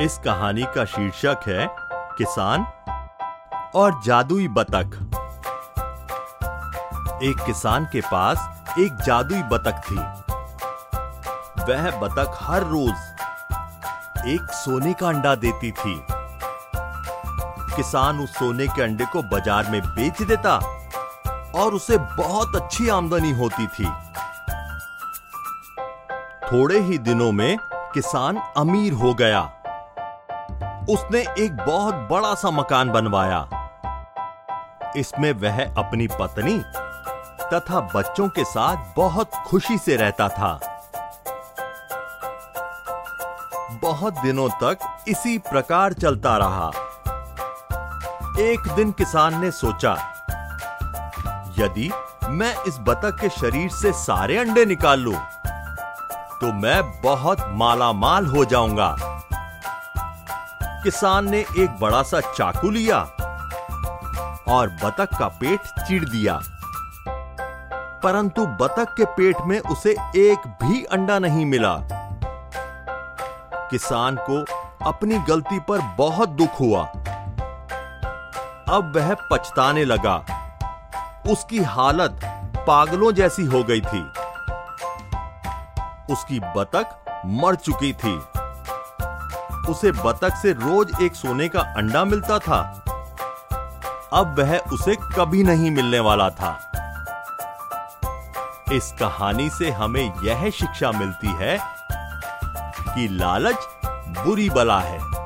इस कहानी का शीर्षक है, किसान और जादुई बतख। एक किसान के पास एक जादुई बतख थी। वह बतख हर रोज एक सोने का अंडा देती थी। किसान उस सोने के अंडे को बाज़ार में बेच देता और उसे बहुत अच्छी आमदनी होती थी। थोड़े ही दिनों में किसान अमीर हो गया। उसने एक बहुत बड़ा सा मकान बनवाया। इसमें वह अपनी पत्नी तथा बच्चों के साथ बहुत खुशी से रहता था। बहुत दिनों तक इसी प्रकार चलता रहा। एक दिन किसान ने सोचा यदि मैं इस बतख के शरीर से सारे अंडे निकाल लूँ, तो मैं बहुत माला माल हो जाऊँगा। किसान ने एक बड़ा सा चाकू लिया और बतख का पेट चिड़ दिया। परंतु बतख के पेट में उसे एक भी अंडा नहीं मिला। किसान को अपनी गलती पर बहुत दुख हुआ। अब वह पछताने लगा। उसकी हालत पागलों जैसी हो गई थी। उसकी बतख मर चुकी थी। उसे बतख से रोज एक सोने का अंडा मिलता था। अब वह उसे कभी नहीं मिलने वाला था। इस कहानी से हमें यह शिक्षा मिलती है कि लालच बुरी बला है।